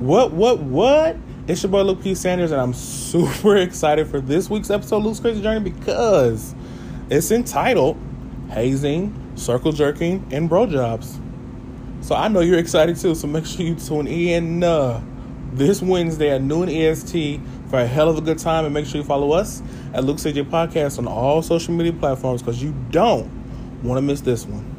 What, what, what? It's your boy Luke P. Sanders, and I'm super excited for this week's episode of Luke's Crazy Journey because it's entitled Hazing, Circle Jerking, and Bro Jobs. So I know you're excited too, so make sure you tune in uh, this Wednesday at noon EST for a hell of a good time, and make sure you follow us at Luke's CJ Podcast on all social media platforms because you don't want to miss this one.